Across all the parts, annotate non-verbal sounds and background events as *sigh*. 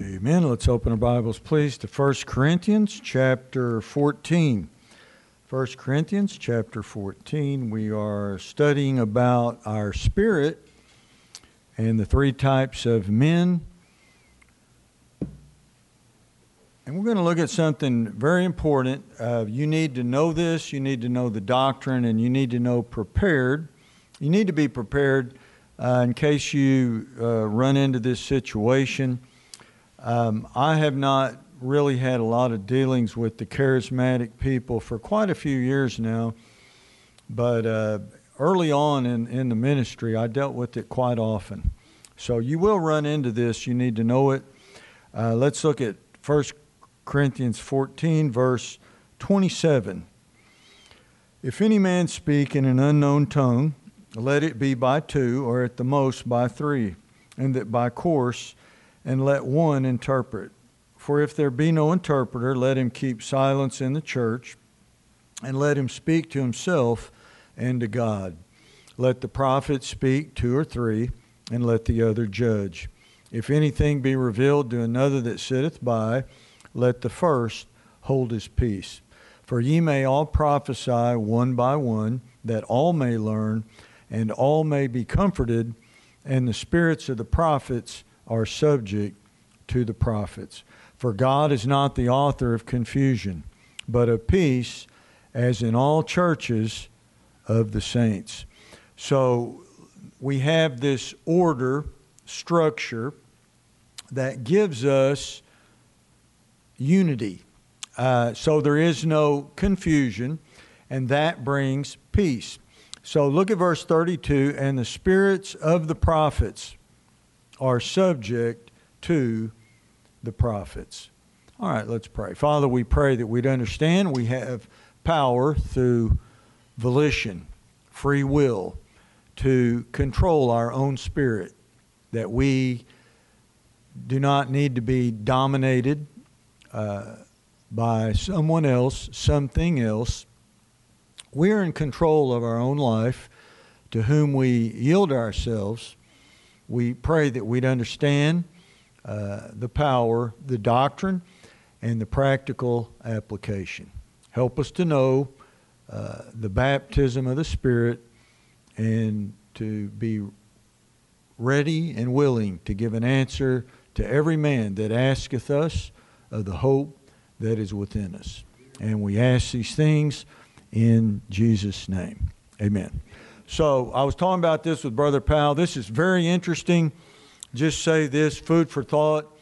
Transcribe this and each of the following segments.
Amen. Let's open our Bibles, please, to 1 Corinthians chapter 14. 1 Corinthians chapter 14. We are studying about our spirit and the three types of men. And we're going to look at something very important. Uh, you need to know this, you need to know the doctrine, and you need to know prepared. You need to be prepared uh, in case you uh, run into this situation. Um, I have not really had a lot of dealings with the charismatic people for quite a few years now, but uh, early on in, in the ministry, I dealt with it quite often. So you will run into this. You need to know it. Uh, let's look at 1 Corinthians 14, verse 27. If any man speak in an unknown tongue, let it be by two, or at the most by three, and that by course and let one interpret. For if there be no interpreter, let him keep silence in the church, and let him speak to himself and to God. Let the prophet speak two or three, and let the other judge. If anything be revealed to another that sitteth by, let the first hold his peace. For ye may all prophesy one by one, that all may learn, and all may be comforted, and the spirits of the prophets are subject to the prophets. For God is not the author of confusion, but of peace, as in all churches of the saints. So we have this order, structure, that gives us unity. Uh, so there is no confusion, and that brings peace. So look at verse 32 and the spirits of the prophets are subject to the prophets. All right, let's pray. Father, we pray that we'd understand we have power through volition, free will, to control our own spirit, that we do not need to be dominated uh, by someone else, something else. We're in control of our own life to whom we yield ourselves we pray that we'd understand uh, the power, the doctrine, and the practical application. Help us to know uh, the baptism of the Spirit and to be ready and willing to give an answer to every man that asketh us of the hope that is within us. And we ask these things in Jesus' name. Amen. So I was talking about this with Brother Powell. This is very interesting. Just say this food for thought.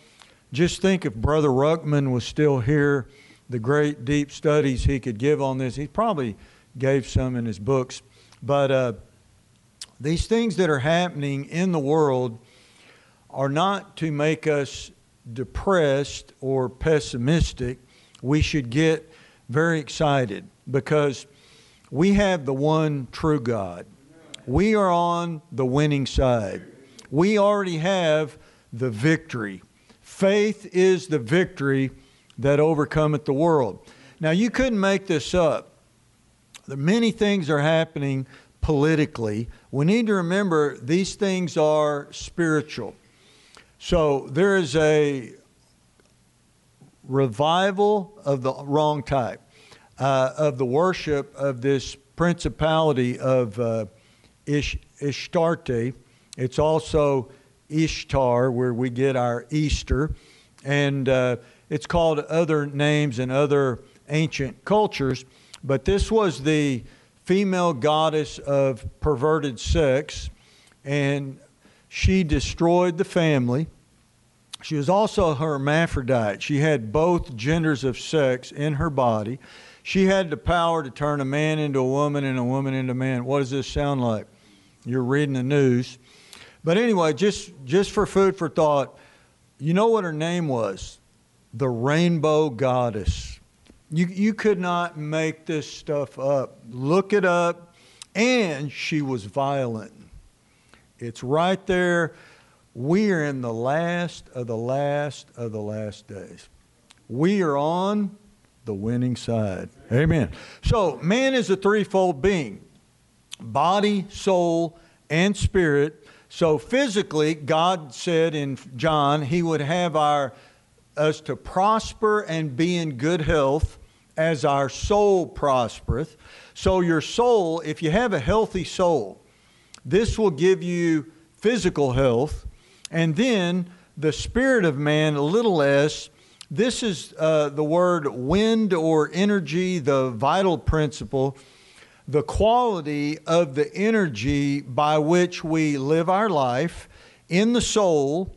Just think if Brother Ruckman was still here, the great deep studies he could give on this. He probably gave some in his books. But uh, these things that are happening in the world are not to make us depressed or pessimistic. We should get very excited because we have the one true God we are on the winning side. We already have the victory. Faith is the victory that overcometh the world. Now, you couldn't make this up. Many things are happening politically. We need to remember these things are spiritual. So there is a revival of the wrong type, uh, of the worship of this principality of uh, Ish, Ishtarte. It's also Ishtar, where we get our Easter. And uh, it's called other names in other ancient cultures. But this was the female goddess of perverted sex, and she destroyed the family. She was also a hermaphrodite. She had both genders of sex in her body. She had the power to turn a man into a woman and a woman into a man. What does this sound like? You're reading the news. But anyway, just just for food for thought, you know what her name was? The Rainbow Goddess. You you could not make this stuff up. Look it up. And she was violent. It's right there. We are in the last of the last of the last days. We are on the winning side. Amen. So, man is a threefold being body, soul, and spirit. So physically, God said in John, He would have our us to prosper and be in good health as our soul prospereth. So your soul, if you have a healthy soul, this will give you physical health. And then the spirit of man, a little less. This is uh, the word wind or energy, the vital principle the quality of the energy by which we live our life in the soul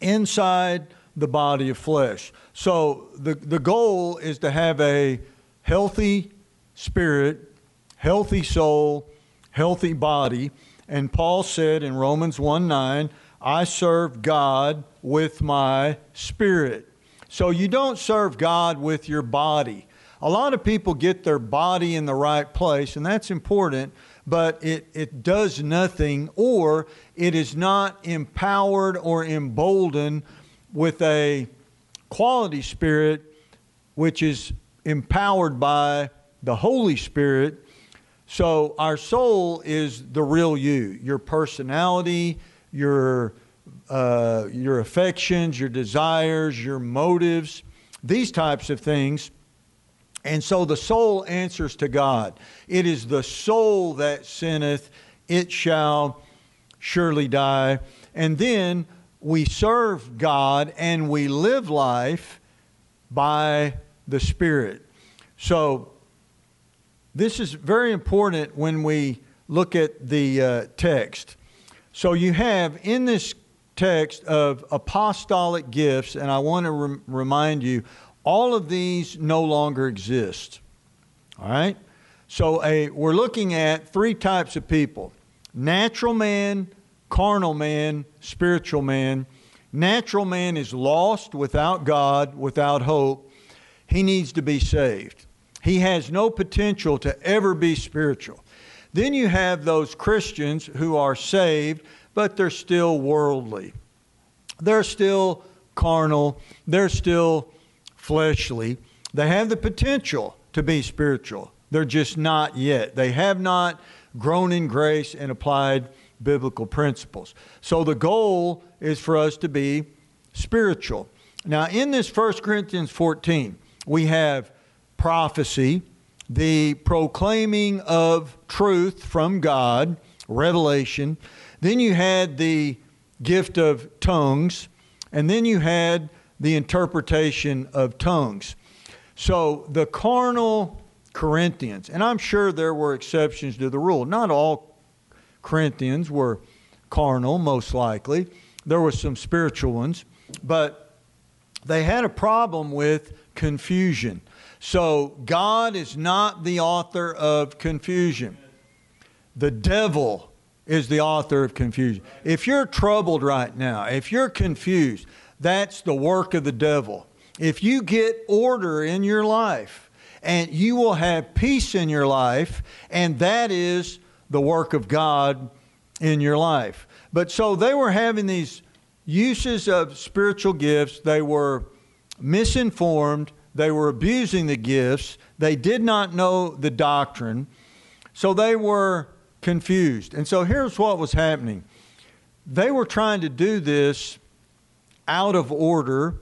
inside the body of flesh. So the, the goal is to have a healthy spirit, healthy soul, healthy body. And Paul said in Romans 1 9, I serve God with my spirit. So you don't serve God with your body. A lot of people get their body in the right place, and that's important, but it, it does nothing or it is not empowered or emboldened with a quality spirit which is empowered by the Holy Spirit. So our soul is the real you, your personality, your uh, your affections, your desires, your motives, these types of things and so the soul answers to God. It is the soul that sinneth, it shall surely die. And then we serve God and we live life by the Spirit. So this is very important when we look at the uh, text. So you have in this text of apostolic gifts, and I want to rem- remind you all of these no longer exist. All right? So a, we're looking at three types of people natural man, carnal man, spiritual man. Natural man is lost without God, without hope. He needs to be saved. He has no potential to ever be spiritual. Then you have those Christians who are saved, but they're still worldly. They're still carnal. They're still fleshly. They have the potential to be spiritual. They're just not yet. They have not grown in grace and applied biblical principles. So the goal is for us to be spiritual. Now, in this 1 Corinthians 14, we have prophecy, the proclaiming of truth from God, revelation. Then you had the gift of tongues, and then you had the interpretation of tongues. So the carnal Corinthians, and I'm sure there were exceptions to the rule. Not all Corinthians were carnal, most likely. There were some spiritual ones, but they had a problem with confusion. So God is not the author of confusion. The devil is the author of confusion. If you're troubled right now, if you're confused, that's the work of the devil. If you get order in your life, and you will have peace in your life, and that is the work of God in your life. But so they were having these uses of spiritual gifts, they were misinformed, they were abusing the gifts, they did not know the doctrine, so they were confused. And so here's what was happening they were trying to do this out of order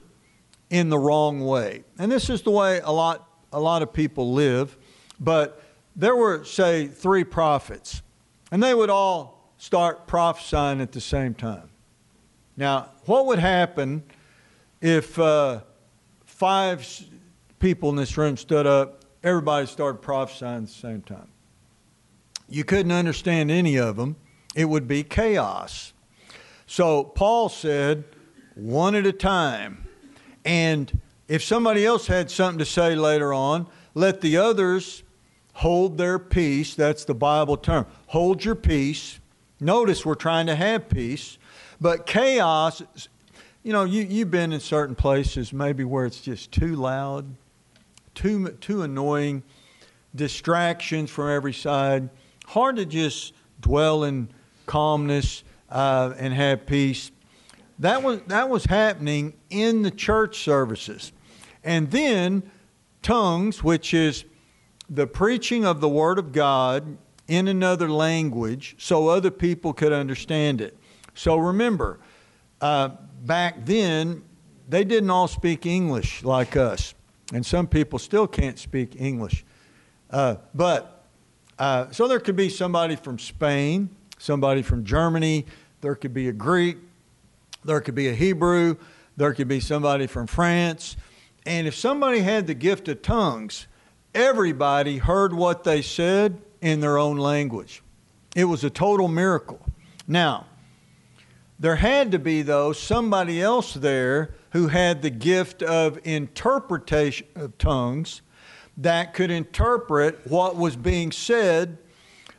in the wrong way. And this is the way a lot, a lot of people live. But there were, say, three prophets, and they would all start prophesying at the same time. Now, what would happen if uh, five people in this room stood up, everybody started prophesying at the same time? You couldn't understand any of them. It would be chaos. So Paul said, one at a time. And if somebody else had something to say later on, let the others hold their peace. That's the Bible term. Hold your peace. Notice we're trying to have peace. But chaos, you know, you, you've been in certain places maybe where it's just too loud, too, too annoying, distractions from every side. Hard to just dwell in calmness uh, and have peace. That was, that was happening in the church services. And then tongues, which is the preaching of the Word of God in another language so other people could understand it. So remember, uh, back then, they didn't all speak English like us. And some people still can't speak English. Uh, but, uh, so there could be somebody from Spain, somebody from Germany, there could be a Greek, there could be a Hebrew, there could be somebody from France. And if somebody had the gift of tongues, everybody heard what they said in their own language. It was a total miracle. Now, there had to be, though, somebody else there who had the gift of interpretation of tongues that could interpret what was being said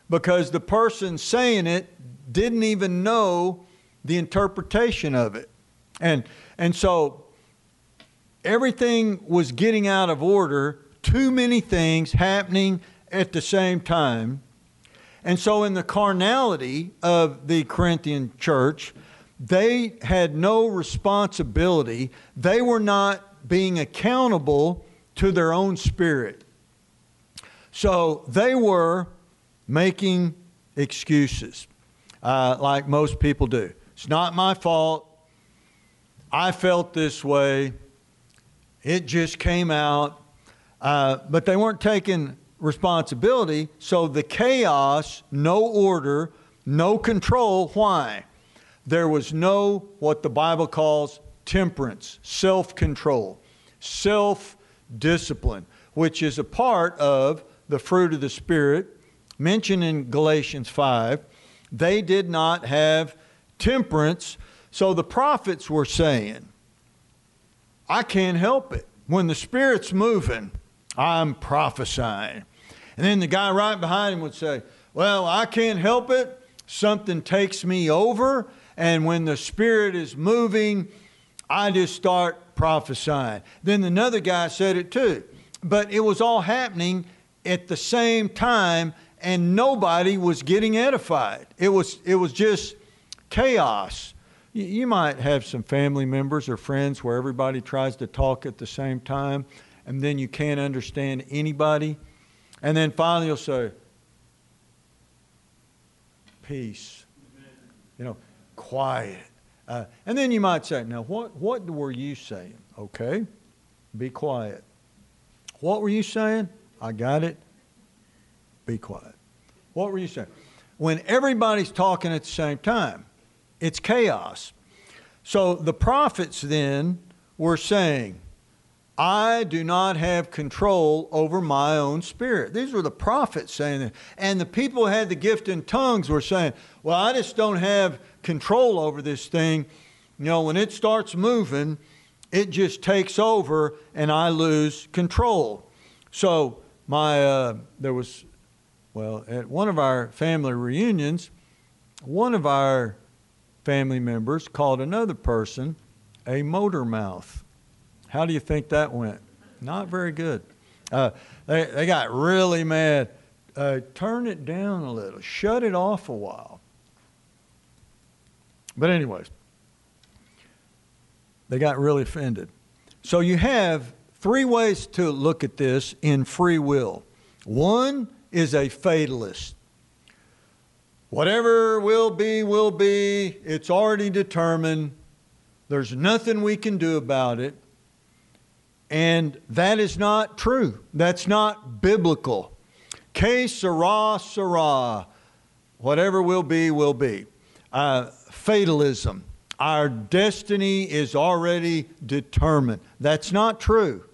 because the person saying it didn't even know the interpretation of it. And, and so everything was getting out of order, too many things happening at the same time. And so, in the carnality of the Corinthian church, they had no responsibility. They were not being accountable to their own spirit. So they were making excuses, uh, like most people do. It's not my fault. I felt this way. It just came out. Uh, but they weren't taking responsibility. So the chaos, no order, no control. Why? There was no, what the Bible calls temperance, self control, self discipline, which is a part of the fruit of the Spirit mentioned in Galatians 5. They did not have temperance. So the prophets were saying, I can't help it. When the Spirit's moving, I'm prophesying. And then the guy right behind him would say, Well, I can't help it. Something takes me over. And when the Spirit is moving, I just start prophesying. Then another guy said it too. But it was all happening at the same time, and nobody was getting edified. It was, it was just chaos. You might have some family members or friends where everybody tries to talk at the same time, and then you can't understand anybody. And then finally you'll say, Peace. You know, quiet. Uh, and then you might say, Now, what, what were you saying? Okay, be quiet. What were you saying? I got it. Be quiet. What were you saying? When everybody's talking at the same time, it's chaos. So the prophets then were saying, I do not have control over my own spirit. These were the prophets saying that. And the people who had the gift in tongues were saying, Well, I just don't have control over this thing. You know, when it starts moving, it just takes over and I lose control. So, my, uh, there was, well, at one of our family reunions, one of our family members called another person a motor mouth. How do you think that went? Not very good. Uh, they, they got really mad. Uh, turn it down a little, shut it off a while. But, anyways, they got really offended. So, you have three ways to look at this in free will. One is a fatalist. Whatever will be, will be. It's already determined. There's nothing we can do about it. And that is not true. That's not biblical. Que sera, sera. Whatever will be, will be. Uh, fatalism. Our destiny is already determined. That's not true.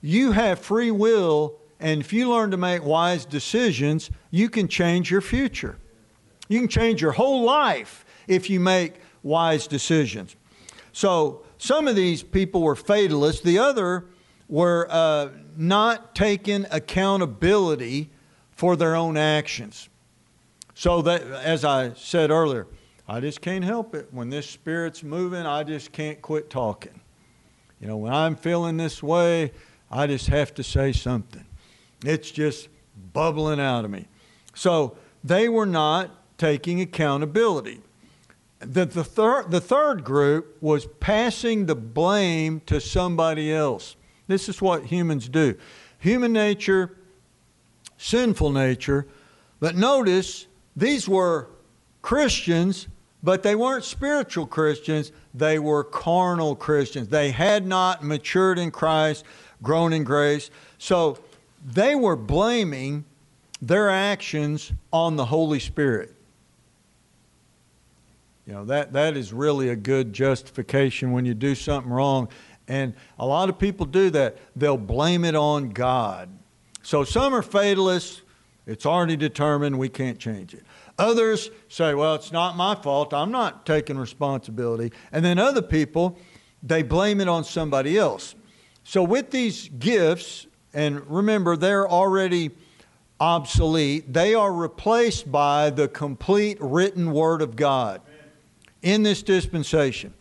You have free will, and if you learn to make wise decisions, you can change your future. You can change your whole life if you make wise decisions. So some of these people were fatalists. The other were uh, not taking accountability for their own actions. So that, as I said earlier, I just can't help it. When this spirit's moving, I just can't quit talking. You know, when I'm feeling this way, I just have to say something. It's just bubbling out of me. So they were not taking accountability. The, the, thir- the third group was passing the blame to somebody else. This is what humans do. Human nature, sinful nature, but notice these were Christians but they weren't spiritual Christians, they were carnal Christians. They had not matured in Christ, grown in grace. So they were blaming their actions on the Holy Spirit. You know, that, that is really a good justification when you do something wrong. And a lot of people do that. They'll blame it on God. So some are fatalists. It's already determined. We can't change it. Others say, well, it's not my fault. I'm not taking responsibility. And then other people, they blame it on somebody else. So with these gifts, and remember, they're already obsolete, they are replaced by the complete written Word of God in this dispensation.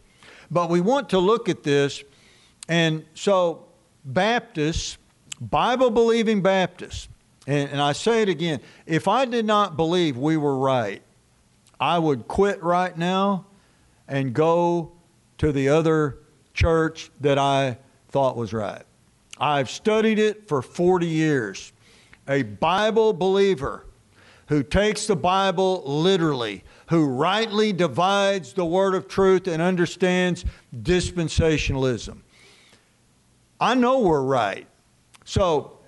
But we want to look at this, and so Baptists, Bible believing Baptists, and, and, I say it again if I did not believe we were right, I would quit right now and go to the other church that I thought was right. I've studied it for 40 years. A Bible believer who takes the Bible literally, who rightly divides the word of truth and understands dispensationalism. I know we're right. So,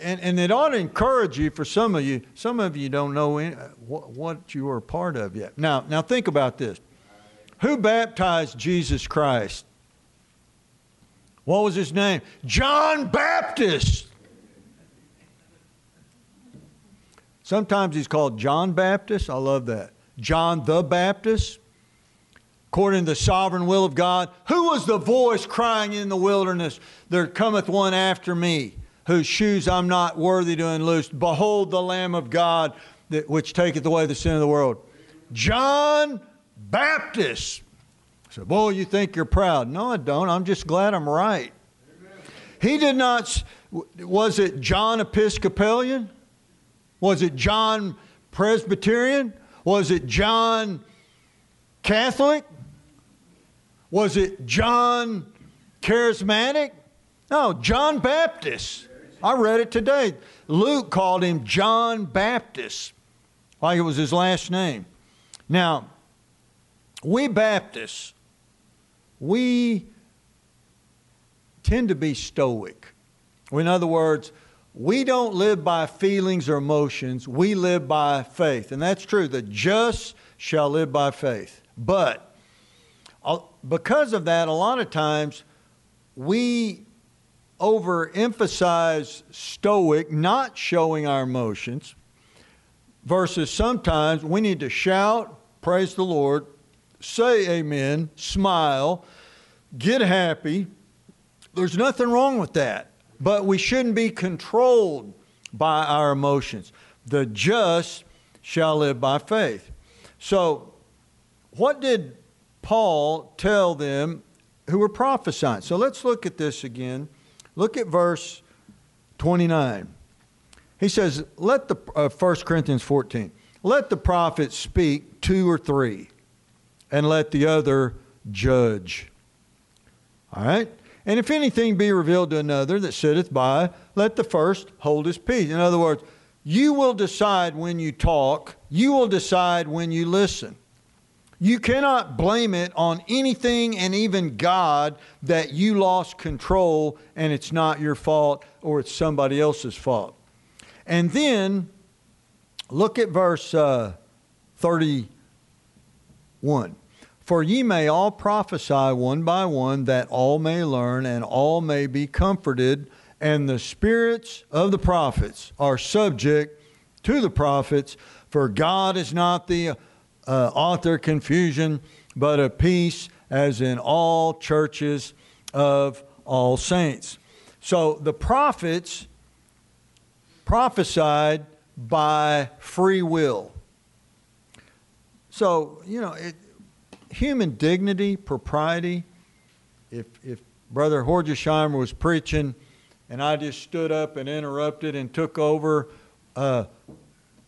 and, and it ought to encourage you for some of you. Some of you don't know any, what, what you are part of yet. Now, now think about this. Who baptized Jesus Christ? What was his name? John Baptist. Sometimes he's called John Baptist. I love that. John the Baptist. According to the sovereign will of God, who was the voice crying in the wilderness, There cometh one after me, whose shoes I'm not worthy to unloose. Behold the Lamb of God, that, which taketh away the sin of the world. John Baptist. So, boy, you think you're proud. No, I don't. I'm just glad I'm right. Amen. He did not, was it John Episcopalian? Was it John Presbyterian? Was it John Catholic? Was it John Charismatic? No, John Baptist. I read it today. Luke called him John Baptist, like it was his last name. Now, we Baptists, we tend to be stoic. In other words, we don't live by feelings or emotions, we live by faith. And that's true. The just shall live by faith. But uh, because of that, a lot of times we overemphasize stoic, not showing our emotions, versus sometimes we need to shout, praise the Lord, say amen, smile, get happy. There's nothing wrong with that. But we shouldn't be controlled by our emotions. The just shall live by faith. So, what did Paul tell them who were prophesying? So, let's look at this again. Look at verse 29. He says, let the, uh, 1 Corinthians 14, let the prophets speak two or three and let the other judge. All right? And if anything be revealed to another that sitteth by, let the first hold his peace. In other words, you will decide when you talk, you will decide when you listen. You cannot blame it on anything and even God that you lost control and it's not your fault or it's somebody else's fault. And then look at verse uh, 31. For ye may all prophesy one by one, that all may learn and all may be comforted. And the spirits of the prophets are subject to the prophets, for God is not the uh, author of confusion, but of peace, as in all churches of all saints. So the prophets prophesied by free will. So, you know, it, human dignity, propriety. If, if Brother Horgesheimer was preaching and I just stood up and interrupted and took over, uh,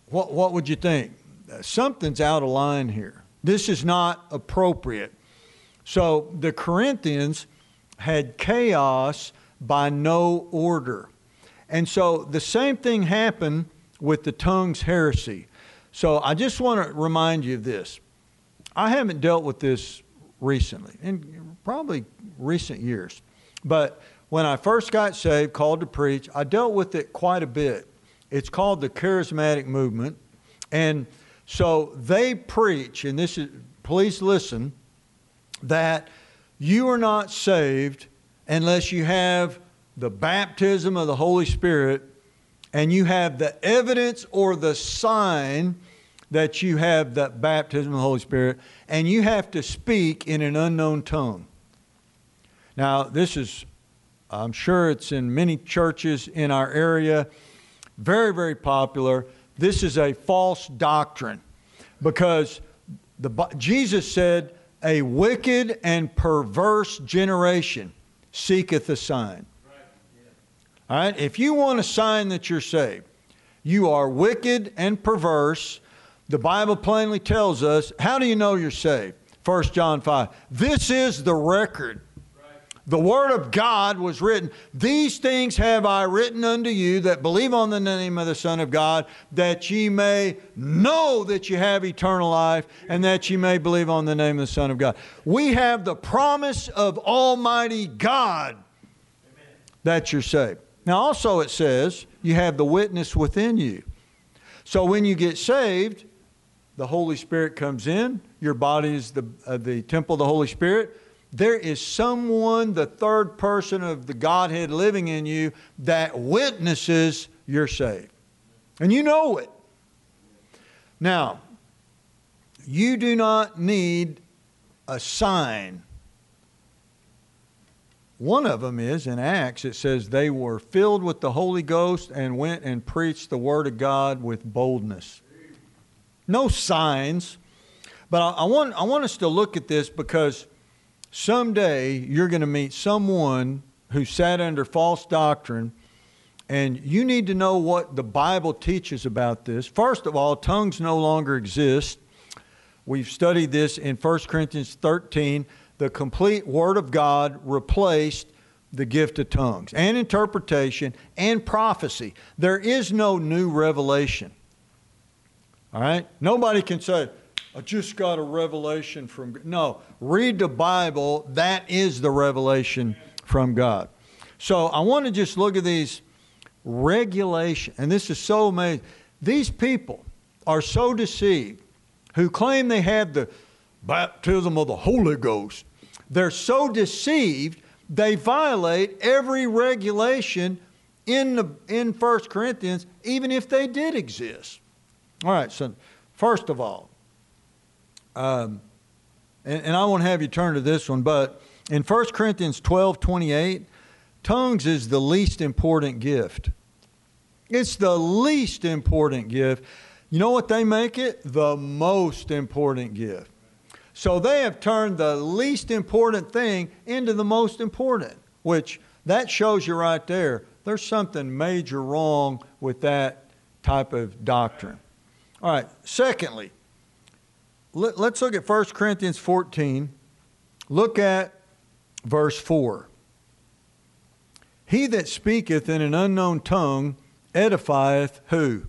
what, what would you think? Something's out of line here. This is not appropriate. So the Corinthians had chaos by no order. And so the same thing happened with the tongues heresy. So I just want to remind you of this I haven't dealt with this recently, in probably recent years. But when I first got saved, called to preach, I dealt with it quite a bit. It's called the charismatic movement. And so they preach, and this is, please listen, that you are not saved unless you have the baptism of the Holy Spirit and you have the evidence or the sign that you have that baptism of the Holy Spirit, and you have to speak in an unknown tongue. Now, this is, I'm sure it's in many churches in our area, very, very popular. This is a false doctrine because the, Jesus said, A wicked and perverse generation seeketh a sign. All right? If you want a sign that you're saved, you are wicked and perverse. The Bible plainly tells us, how do you know you're saved? 1 John 5. This is the record. The Word of God was written. These things have I written unto you that believe on the name of the Son of God, that ye may know that you have eternal life, and that ye may believe on the name of the Son of God. We have the promise of Almighty God that you're saved. Now, also, it says you have the witness within you. So when you get saved, the Holy Spirit comes in. Your body is the, uh, the temple of the Holy Spirit. There is someone, the third person of the Godhead living in you, that witnesses you're saved. And you know it. Now, you do not need a sign one of them is in Acts, it says they were filled with the Holy Ghost and went and preached the Word of God with boldness. No signs. But I, I want, I want us to look at this because someday you're going to meet someone who sat under false doctrine, and you need to know what the Bible teaches about this. First of all, tongues no longer exist. We've studied this in 1 Corinthians 13 the complete Word of God replaced the gift of tongues and interpretation and prophecy. There is no new revelation. All right? Nobody can say, I just got a revelation from God. No, read the Bible. That is the revelation from God. So I want to just look at these regulations, and this is so amazing. These people are so deceived who claim they have the baptism of the Holy Ghost they're so deceived, they violate every regulation in, the, in 1 Corinthians, even if they did exist. All right, so first of all, um, and, and I won't have you turn to this one, but in 1 Corinthians 12 28, tongues is the least important gift. It's the least important gift. You know what they make it? The most important gift. So they have turned the least important thing into the most important, which that shows you right there. There's something major wrong with that type of doctrine. All right, secondly, let, us look at 1 Corinthians 14. Look at verse 4. He that speaketh in an unknown tongue edifieth who?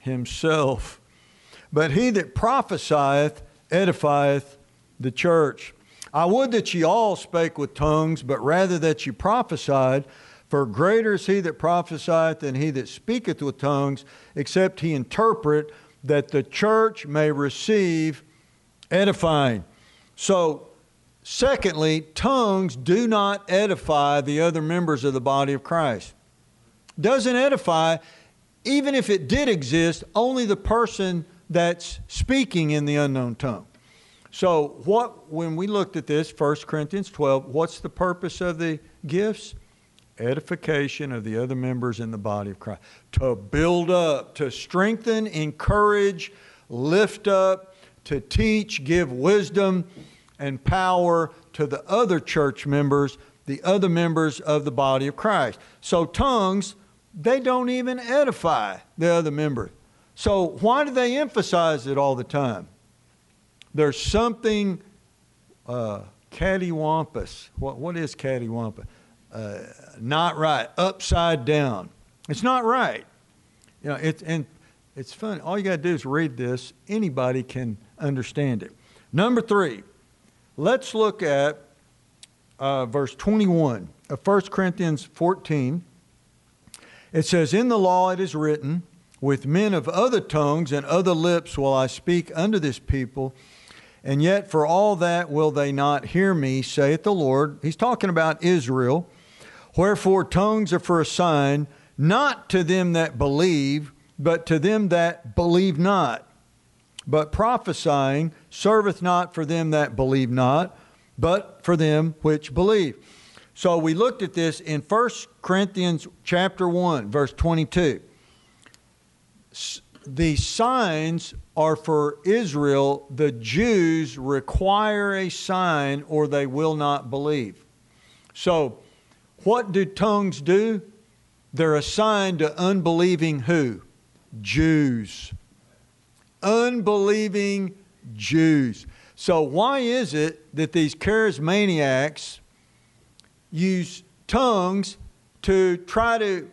Himself. But he that prophesieth edifieth the church. I would that ye all spake with tongues, but rather that ye prophesied. For greater is he that prophesieth than he that speaketh with tongues, except he interpret, that the church may receive edifying. So, secondly, tongues do not edify the other members of the body of Christ. Doesn't edify, even if it did exist, only the person that's speaking in the unknown tongue. So, what when we looked at this, 1 Corinthians 12, what's the purpose of the gifts? Edification of the other members in the body of Christ. To build up, to strengthen, encourage, lift up, to teach, give wisdom and power to the other church members, the other members of the body of Christ. So, tongues, they don't even edify the other members. So, why do they emphasize it all the time? There's something uh, cattywampus. What, what is cattywampus? Uh, not right, upside down. It's not right. You know, it's, and it's fun. All you got to do is read this. Anybody can understand it. Number three, let's look at uh, verse 21 of 1 Corinthians 14. It says, In the law it is written, With men of other tongues and other lips will I speak unto this people, and yet for all that will they not hear me, saith the Lord. He's talking about Israel. Wherefore tongues are for a sign, not to them that believe, but to them that believe not. But prophesying serveth not for them that believe not, but for them which believe. So we looked at this in 1 Corinthians chapter 1 verse 22. The signs are for Israel. The Jews require a sign or they will not believe. So what do tongues do? They're a sign to unbelieving who? Jews. Unbelieving Jews. So, why is it that these charismaniacs use tongues to try to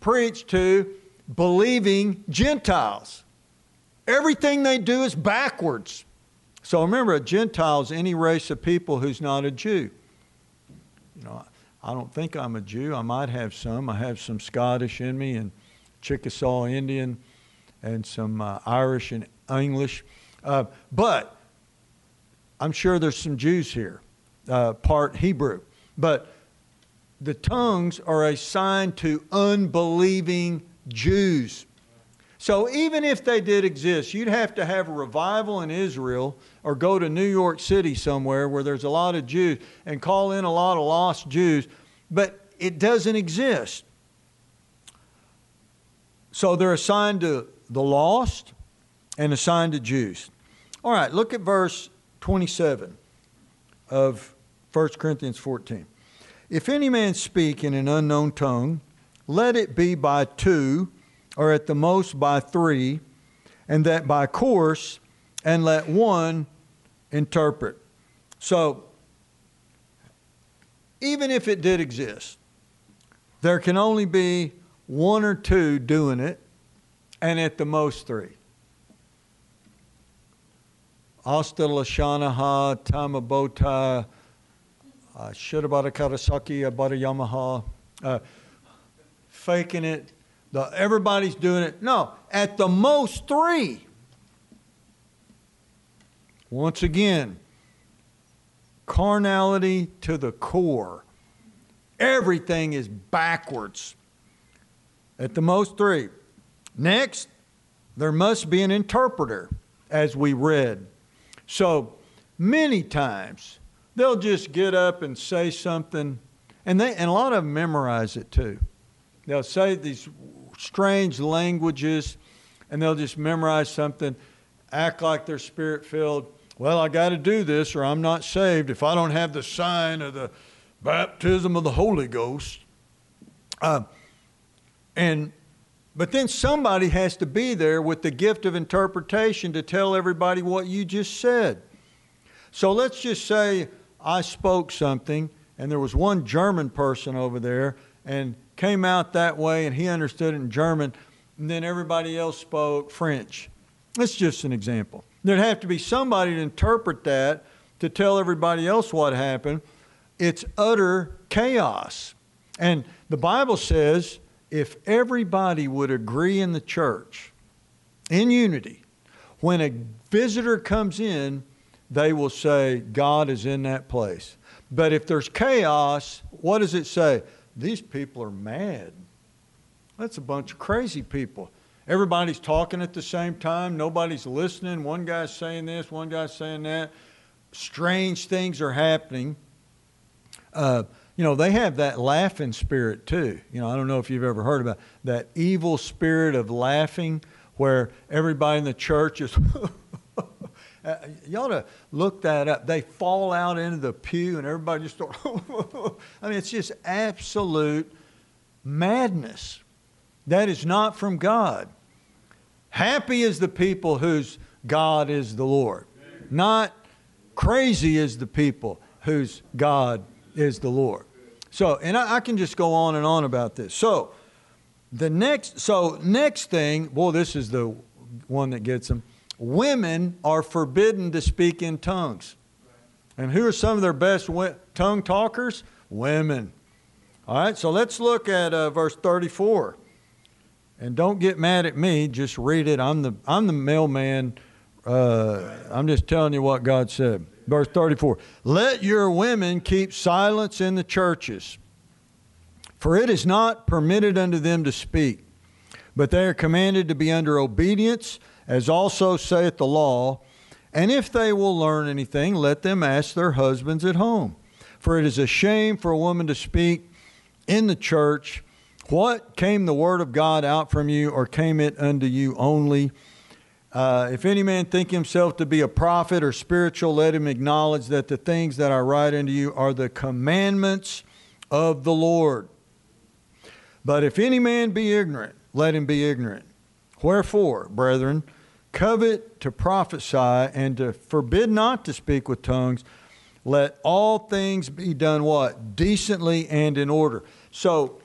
preach to believing Gentiles? Everything they do is backwards. So, remember, a Gentile is any race of people who's not a Jew. You know, I don't think I'm a Jew. I might have some. I have some Scottish in me and Chickasaw Indian and some uh, Irish and English. Uh, but I'm sure there's some Jews here, uh, part Hebrew. But the tongues are a sign to unbelieving Jews. So even if they did exist, you'd have to have a revival in Israel or go to New York City somewhere where there's a lot of Jews and call in a lot of lost Jews, but it doesn't exist. So they're assigned to the lost and assigned to Jews. All right, look at verse 27 of 1 Corinthians 14. If any man speak in an unknown tongue, let it be by two, or at the most by three, and that by course, and let one interpret. So, even if it did exist, there can only be one or two doing it, and at the most three. Asta Lashanaha, Tamabota, uh, Shirabara Karasaki, Abara Yamaha, uh, faking it. The, everybody's doing it. No, at the most three. Once again, carnality to the core. Everything is backwards. At the most three. Next, there must be an interpreter, as we read. So many times they'll just get up and say something, and they and a lot of them memorize it too. They'll say these strange languages, and they'll just memorize something, act like they're spirit filled. Well, I got to do this, or I'm not saved if I don't have the sign of the baptism of the Holy Ghost. Uh, and but then somebody has to be there with the gift of interpretation to tell everybody what you just said. So let's just say I spoke something and there was one German person over there and came out that way and he understood it in German and then everybody else spoke French. That's just an example. There'd have to be somebody to interpret that to tell everybody else what happened. It's utter chaos. And the Bible says if everybody would agree in the church in unity, when a visitor comes in, they will say, God is in that place. But if there's chaos, what does it say? These people are mad. That's a bunch of crazy people. Everybody's talking at the same time. Nobody's listening. One guy's saying this, one guy's saying that. Strange things are happening. Uh, you know, they have that laughing spirit too. You know, I don't know if you've ever heard about that evil spirit of laughing where everybody in the church is. *laughs* Uh, you ought to look that up. They fall out into the pew and everybody just starts. *laughs* I mean, it's just absolute madness. That is not from God. Happy is the people whose God is the Lord. Not crazy is the people whose God is the Lord. So, and I, I, can just go on and on about this. So, the next, so next thing, boy, this is the one that gets them. Women are forbidden to speak in tongues. And who are some of their best tongue talkers? Women. All right, so let's look at uh, verse 34. And don't get mad at me, just read it. I'm the, I'm the mailman. Uh, I'm just telling you what God said. Verse 34 Let your women keep silence in the churches, for it is not permitted unto them to speak, but they are commanded to be under obedience, as also saith the law. And if they will learn anything, let them ask their husbands at home. For it is a shame for a woman to speak in the church. What came the word of God out from you, or came it unto you only? Uh, if any man think himself to be a prophet or spiritual, let him acknowledge that the things that I write unto you are the commandments of the Lord. But if any man be ignorant, let him be ignorant. Wherefore, brethren, covet to prophesy and to forbid not to speak with tongues. Let all things be done what? Decently and in order. So,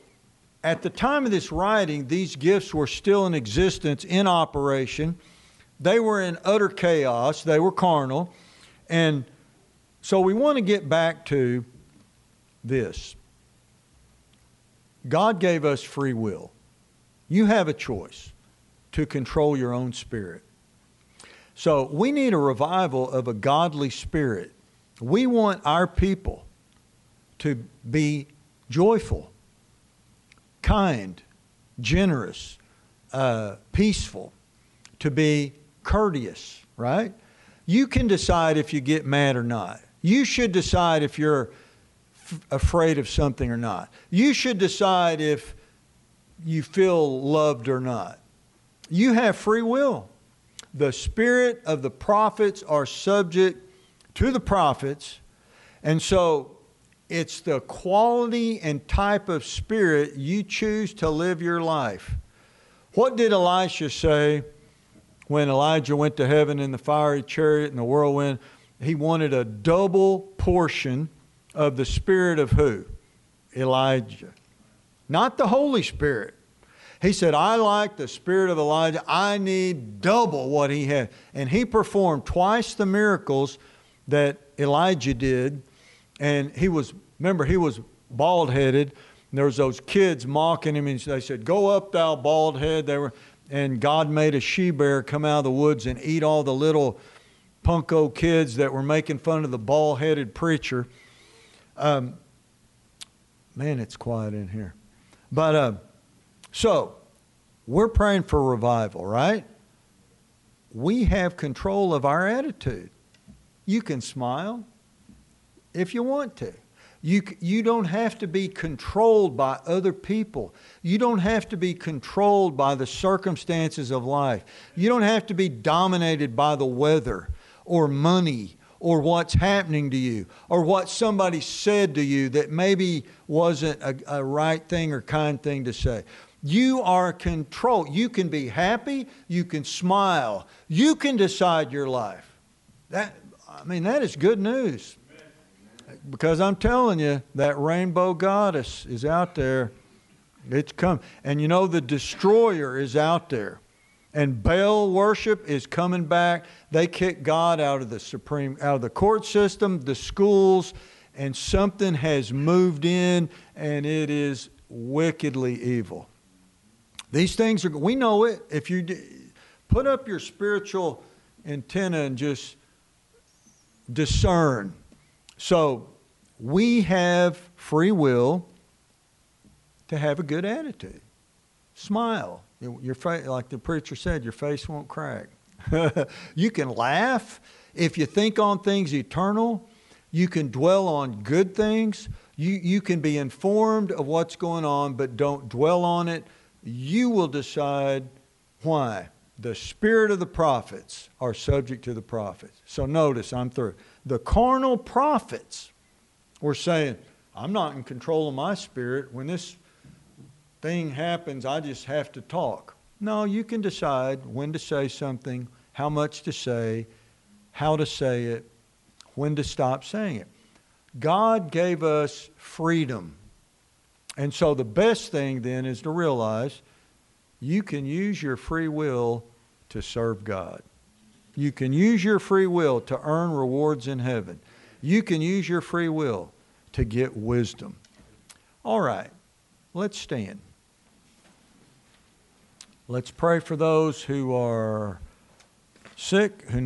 at the time of this writing, these gifts were still in existence, in operation. They were in utter chaos, they were carnal. And so, we want to get back to this God gave us free will. You have a choice to control your own spirit. So we need a revival of a godly spirit. We want our people to be joyful, kind, generous, uh, peaceful, to be courteous, right? You can decide if you get mad or not. You should decide if you're f- afraid of something or not. You should decide if you feel loved or not. You have free will the spirit of the prophets are subject to the prophets. And so it's the quality and type of spirit you choose to live your life. What did Elisha say when Elijah went to heaven in the fiery chariot and the whirlwind? He wanted a double portion of the spirit of who? Elijah. Not the Holy Spirit. He said, I like the spirit of Elijah. I need double what he had. And he performed twice the miracles that Elijah did. And he was, remember, he was bald headed. There was those kids mocking him, and they said, Go up, thou bald head. They were, and God made a she bear come out of the woods and eat all the little punko kids that were making fun of the bald headed preacher. Um, man, it's quiet in here. But uh, so, we're praying for revival, right? We have control of our attitude. You can smile if you want to. You, you don't have to be controlled by other people. You don't have to be controlled by the circumstances of life. You don't have to be dominated by the weather or money or what's happening to you or what somebody said to you that maybe wasn't a, a right thing or kind thing to say. You are control. You can be happy. You can smile. You can decide your life. That, I mean, that is good news. Because I'm telling you, that rainbow goddess is out there. It's come. And you know, the destroyer is out there. And Baal worship is coming back. They kicked God out of the supreme, out of the court system, the schools, and something has moved in, and it is wickedly evil. These things are, we know it. If you put up your spiritual antenna and just discern. So we have free will to have a good attitude. Smile. Your face, like the preacher said, your face won't crack. *laughs* you can laugh if you think on things eternal. You can dwell on good things. You, you can be informed of what's going on, but don't dwell on it you will decide why. The spirit of the prophets are subject to the prophets. So notice, I'm through. The carnal prophets were saying, I'm not in control of my spirit. When this thing happens, I just have to talk. No, you can decide when to say something, how much to say, how to say it, when to stop saying it. God gave us freedom and so the best thing then is to realize you can use your free will to serve God. You can use your free will to earn rewards in heaven. You can use your free will to get wisdom. All right, let's stand. Let's pray for those who are sick, who